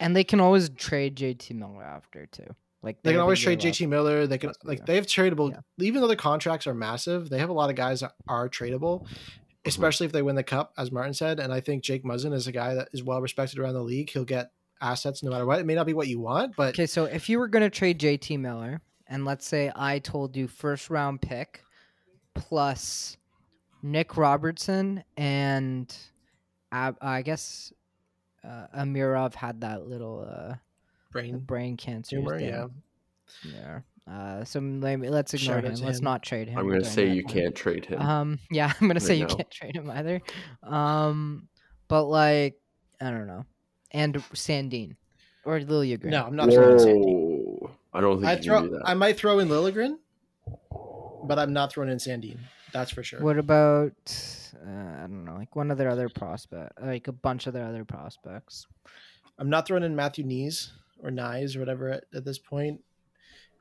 And they can always trade JT Miller after too. Like They have can always trade. JT Miller. They can like they have tradable. Yeah. Even though the contracts are massive, they have a lot of guys that are tradable, mm-hmm. especially if they win the cup, as Martin said. And I think Jake Muzzin is a guy that is well respected around the league. He'll get assets no matter what. It may not be what you want, but Okay, so if you were gonna trade JT Miller, and let's say I told you first round pick plus Nick Robertson and Ab- I guess uh, Amirov had that little uh, brain brain cancer. humor, thing. yeah. Yeah. Uh, so maybe let's ignore Shout him. Let's him. not trade him. I'm gonna say you time. can't trade him. Um, yeah, <laughs> I'm gonna say you now. can't trade him either. Um, but like I don't know, and Sandin or Liljegren. No, I'm not throwing in Sandy. I don't think I you throw. can do that. I might throw in Liljegren, but I'm not throwing in Sandin. That's for sure. What about uh, I don't know, like one of their other prospect, like a bunch of their other prospects. I'm not throwing in Matthew Knies or Nyes or whatever at, at this point.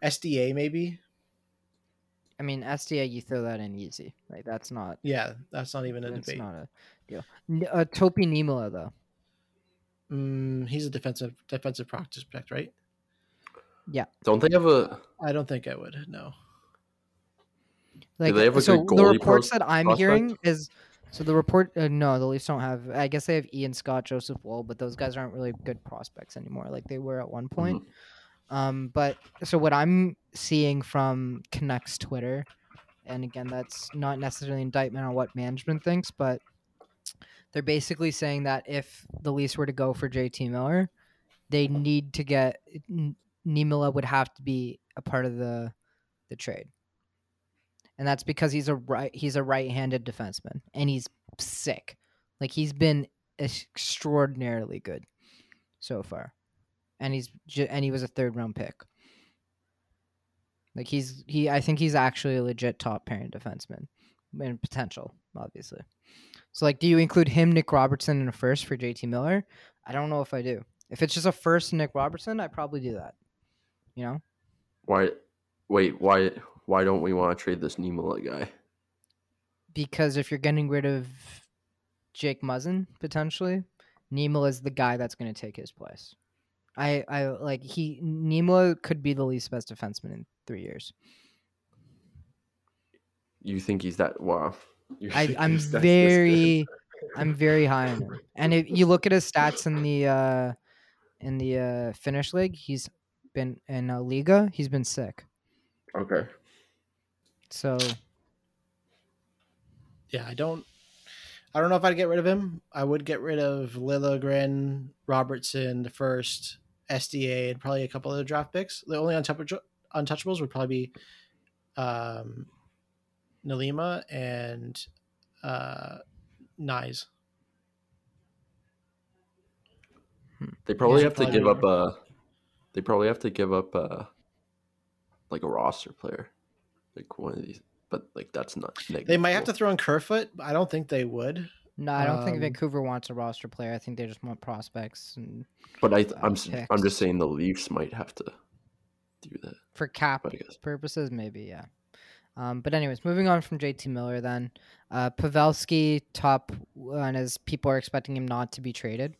SDA maybe. I mean, SDA, you throw that in easy. Like that's not Yeah, that's not even a debate. that's debate. not a deal. N- Uh, Topi Niemelä though. Mm, he's a defensive defensive practice protect, right? Yeah. Don't they have a? I don't think I would. No. Like they have a so the reports that I'm prospect? hearing is so the report uh, no the Leafs don't have I guess they have Ian Scott Joseph Woll but those guys aren't really good prospects anymore like they were at one point. Um, but so what I'm seeing from Connects Twitter, and again that's not necessarily indictment on what management thinks, but they're basically saying that if the Leafs were to go for JT Miller, they need to get N- Niemelä would have to be a part of the the trade. And that's because he's a right he's a right-handed defenseman and he's sick. Like he's been extraordinarily good so far. And he's ju- and he was a third round pick. Like he's he I think he's actually a legit top pairing defenseman and potential obviously. So like do you include him Nick Robertson in a first for JT Miller? I don't know if I do. If it's just a first Nick Robertson, I probably do that. You know? Why? Wait. Why? Why don't we want to trade this Niemelä guy? because if you're getting rid of Jake Muzzin potentially, Niemelä is the guy that's going to take his place. I I like he Niemelä could be the least best defenseman in three years. You think he's that? Wow. You I I'm he's that- this good? very I'm very high on him. And if you look at his stats in the uh in the uh Finnish league, he's been in uh, Liiga, he's been sick. Okay. So Yeah, I don't. I don't know if I'd get rid of him. I would get rid of Liljegren, Robertson, the first SDA, and probably a couple other draft picks. The only untouchable, untouchables would probably be um, Nalima and uh, Nyes. They probably Yeah, have to give up a. They probably have to give up a. Like a roster player, like one of these, but like that's not. They might have to throw in Kerfoot, but I don't think they would. no, I don't think Um, Vancouver wants a roster player. I think they just want prospects and But I, uh, I'm, s- I'm just saying the Leafs might have to do that. for cap purposes, maybe, yeah. Um, but anyways, moving on from JT Miller, then uh, Pavelski top one as people are expecting him not to be traded.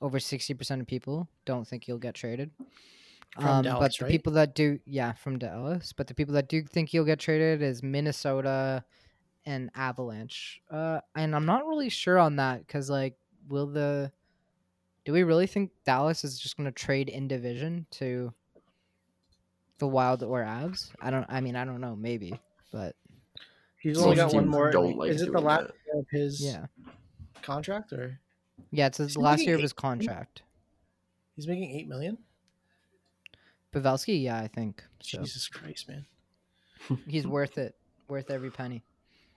Over sixty percent of people don't think he'll get traded. From um, Dallas, but the right? people that do, yeah, from Dallas. But the people that do think he'll get traded is Minnesota and Avalanche. Uh, and I'm not really sure on that because, like, will the do we really think Dallas is just going to trade in division to the Wild or Avs? I don't. I mean, I don't know. Maybe, but He's only got one more. don't like is it the doing last that. year of his Yeah, contract, or yeah. It's his Is last making year of eight his million? contract. he's making eight million? Pavelski, yeah, I think. So Jesus Christ, man! he's worth it. Worth every penny.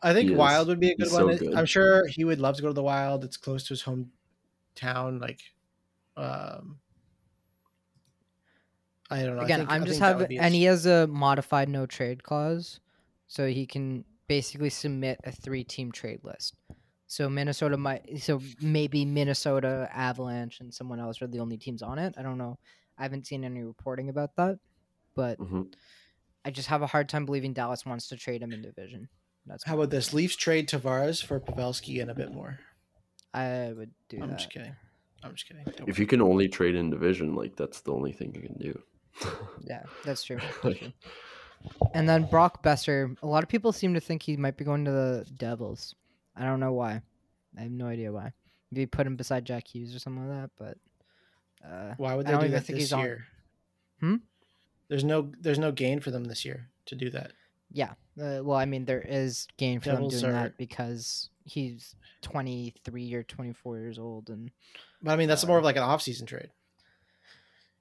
I think He is. Wild would be a good He's so one. good. I'm sure he would love to go to the Wild. It's close to his hometown. Like, um, I don't know. I Again, think- I'm just having, would and he has a modified no trade clause, so he can basically submit a three team trade list. So Minnesota might, so maybe Minnesota, Avalanche, and someone else are the only teams on it. I don't know. I haven't seen any reporting about that, but Mhm. I just have a hard time believing Dallas wants to trade him in division. That's How about this? Leafs trade Tavares for Pavelski and a bit more. I would do I'm that. just kidding. I'm just kidding. Don't If you can only trade in division, like that's the only thing you can do. <laughs> Yeah, that's true. That's true. And then Brock Boeser, a lot of people seem to think he might be going to the Devils. I don't know why. I have no idea why. Maybe put him beside Jack Hughes or something like that, but uh, Why would I they don't do that this he's on- year? Hmm? There's no there's no gain for them this year to do that. yeah. Uh, well, I mean, there is gain for Devils them doing are- that because he's 23 or 24 years old, and But I mean that's Uh, more of like an off-season trade.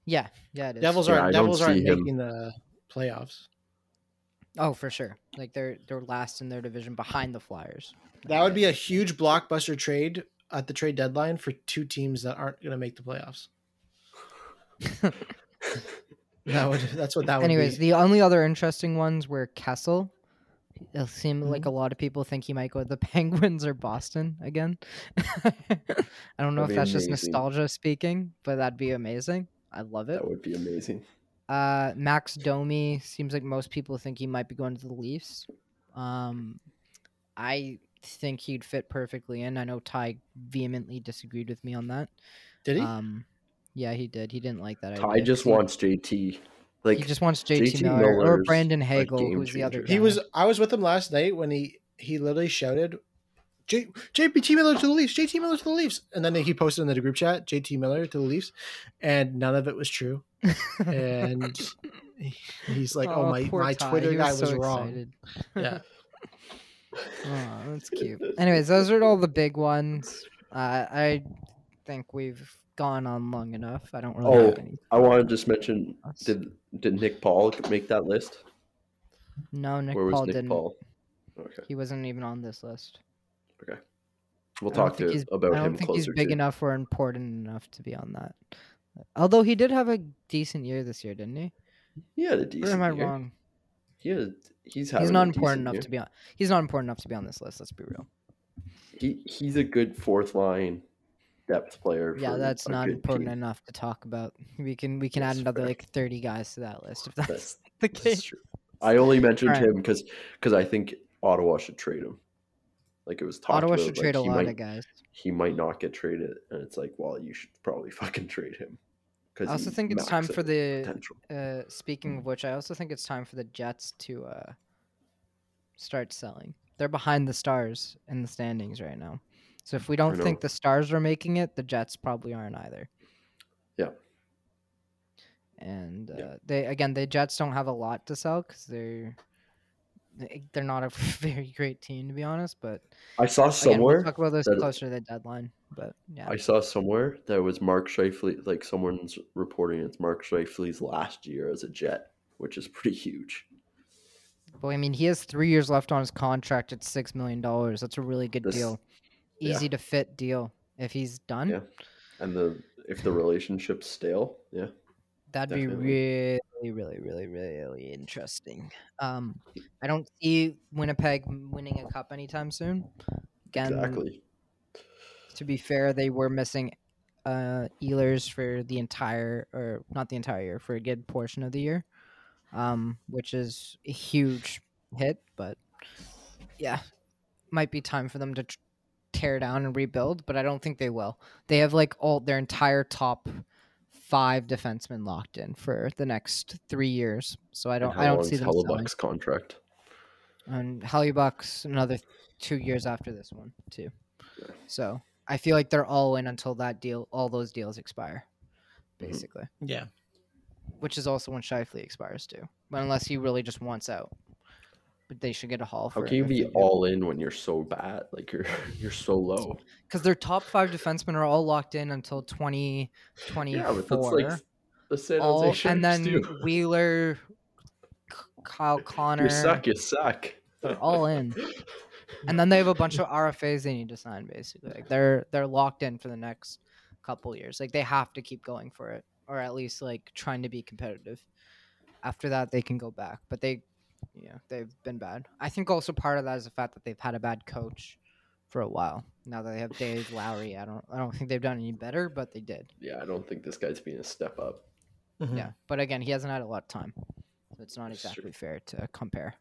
yeah, yeah, it is. Devils Yeah, aren't Devils aren't see him- making the playoffs. Oh, for sure. Like they're they're last in their division behind the Flyers. That would be a huge blockbuster trade at the trade deadline for two teams that aren't going to make the playoffs. <laughs> that would that's what that would Anyways, be. the only other interesting ones were Kessel. It seemed like Mm-hmm. a lot of people think he might go to the <laughs> Penguins or Boston again. <laughs> I don't know That'd if that's just nostalgia speaking, but that'd be amazing. I love it. that would be amazing. Uh, Max Domi seems like most people think he might be going to the Leafs. Um, I think he'd fit perfectly in. I know Ty vehemently disagreed with me on that. Did he? Um, yeah, he did. He didn't like that. Ty idea. just He- wants JT. Like he just wants JT, JT Miller or Brandon Hagel, game who's the other guy. he was I was with him last night when he he literally shouted J, JT Miller to the Leafs, JT Miller to the Leafs. And then he posted in the group chat, JT Miller to the Leafs. And none of it was true. And <laughs> he's like, oh, my, my Ty, Twitter he guy was so wrong. excited. <laughs> Yeah. <laughs> Oh, that's cute. Anyways, those are all the big ones. Uh, I think we've gone on long enough. I don't really Oh. I want to just mention did did Nick Paul make that list? No, Nick Where Paul Nick didn't. Paul? Okay, He wasn't even on this list. okay. We'll talk to about I don't him think he's big to- enough or important enough to be on that. Although he did have a decent year this year, didn't he? He had a Or decent am I year. wrong? He had, he's He's not important enough year. to be on. He's not important enough to be on this list. Let's be real. He he's a good fourth line depth player. Yeah, that's not important team. enough to talk about. We can we can That's add another fair. like thirty guys to that list if that's <laughs> That's- the case. I only mentioned Alright. him because because I think Ottawa should trade him. Like it was talked Ottawa about, should like, trade a lot might, of guys. He might not get traded, and it's like, well, you should probably <laughs> fucking trade him. I also think it's time for the. Uh, speaking of which, I also think it's time for the Jets to uh, start selling. They're behind the Stars in the standings right now. So if we don't think the Stars are making it, the Jets probably aren't either. Yeah. And uh, Yeah. they again, the Jets don't have a lot to sell because they're they- they're not a <laughs> very great team to be honest. But I saw again, somewhere. we'll talk about this that- closer to the deadline. But yeah, I saw somewhere that was Mark Scheifele. Like someone's reporting it's Mark Scheifele's last year as a Jet, which is pretty huge. Well, I mean, he has three years left on his contract at six million dollars. That's a really good This- deal, yeah. easy to fit deal. If he's done, Yeah. And the if the relationship's stale, yeah, that'd definitely. be really, really, really, really interesting. Um, I don't see Winnipeg winning a cup anytime soon. Again, exactly. to be fair, they were missing uh Ehlers for the entire, or not the entire year, for a good portion of the year, um, which is a huge hit. But yeah, might be time for them to tr- tear down and rebuild. But I don't think they will. They have like all their entire top five defensemen locked in for the next three years. So I don't, how I don't long's see them selling. Hellebuyck's contract. And Hellebuyck's another two years after this one too. So I feel like they're all in until that deal, all those deals expire, Mhm. basically. Yeah. Which is also when Scheifele expires too, but unless he really just wants out. But they should get a haul. How for can you be all in when you're so bad? Like you're <laughs> you're so low. because their top five defensemen are all locked in until 2024. Yeah, but that's like the San Jose all, and then too. <laughs> Wheeler, Kyle Connor, You suck. You suck. they're all in. And then they have a bunch of RFAs they need to sign. Basically, like they're they're locked in for the next couple years. Like they have to keep going for it, or at least like trying to be competitive. After that, they can go back, but they, yeah, they've been bad. I think also part of that is the fact that they've had a bad coach for a while. Now that they have Dave <laughs> Lowry, I don't I don't think they've done any better, but they did. Yeah, I don't think this guy's being a step up. Mhm. Yeah, but again, he hasn't had a lot of time, so it's not That's true. exactly fair to compare.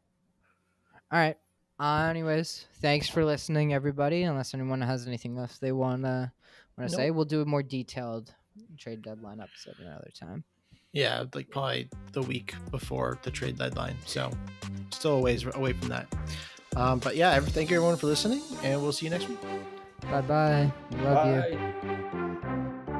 All right. Uh, anyways, thanks for listening, everybody. Unless anyone has anything else they wanna wanna say, we'll do a more detailed trade deadline episode another time. Yeah, like probably the week before the trade deadline. So still a ways away from that. Um, but yeah, thank you everyone for listening, and we'll see you next week. Bye bye. Love you.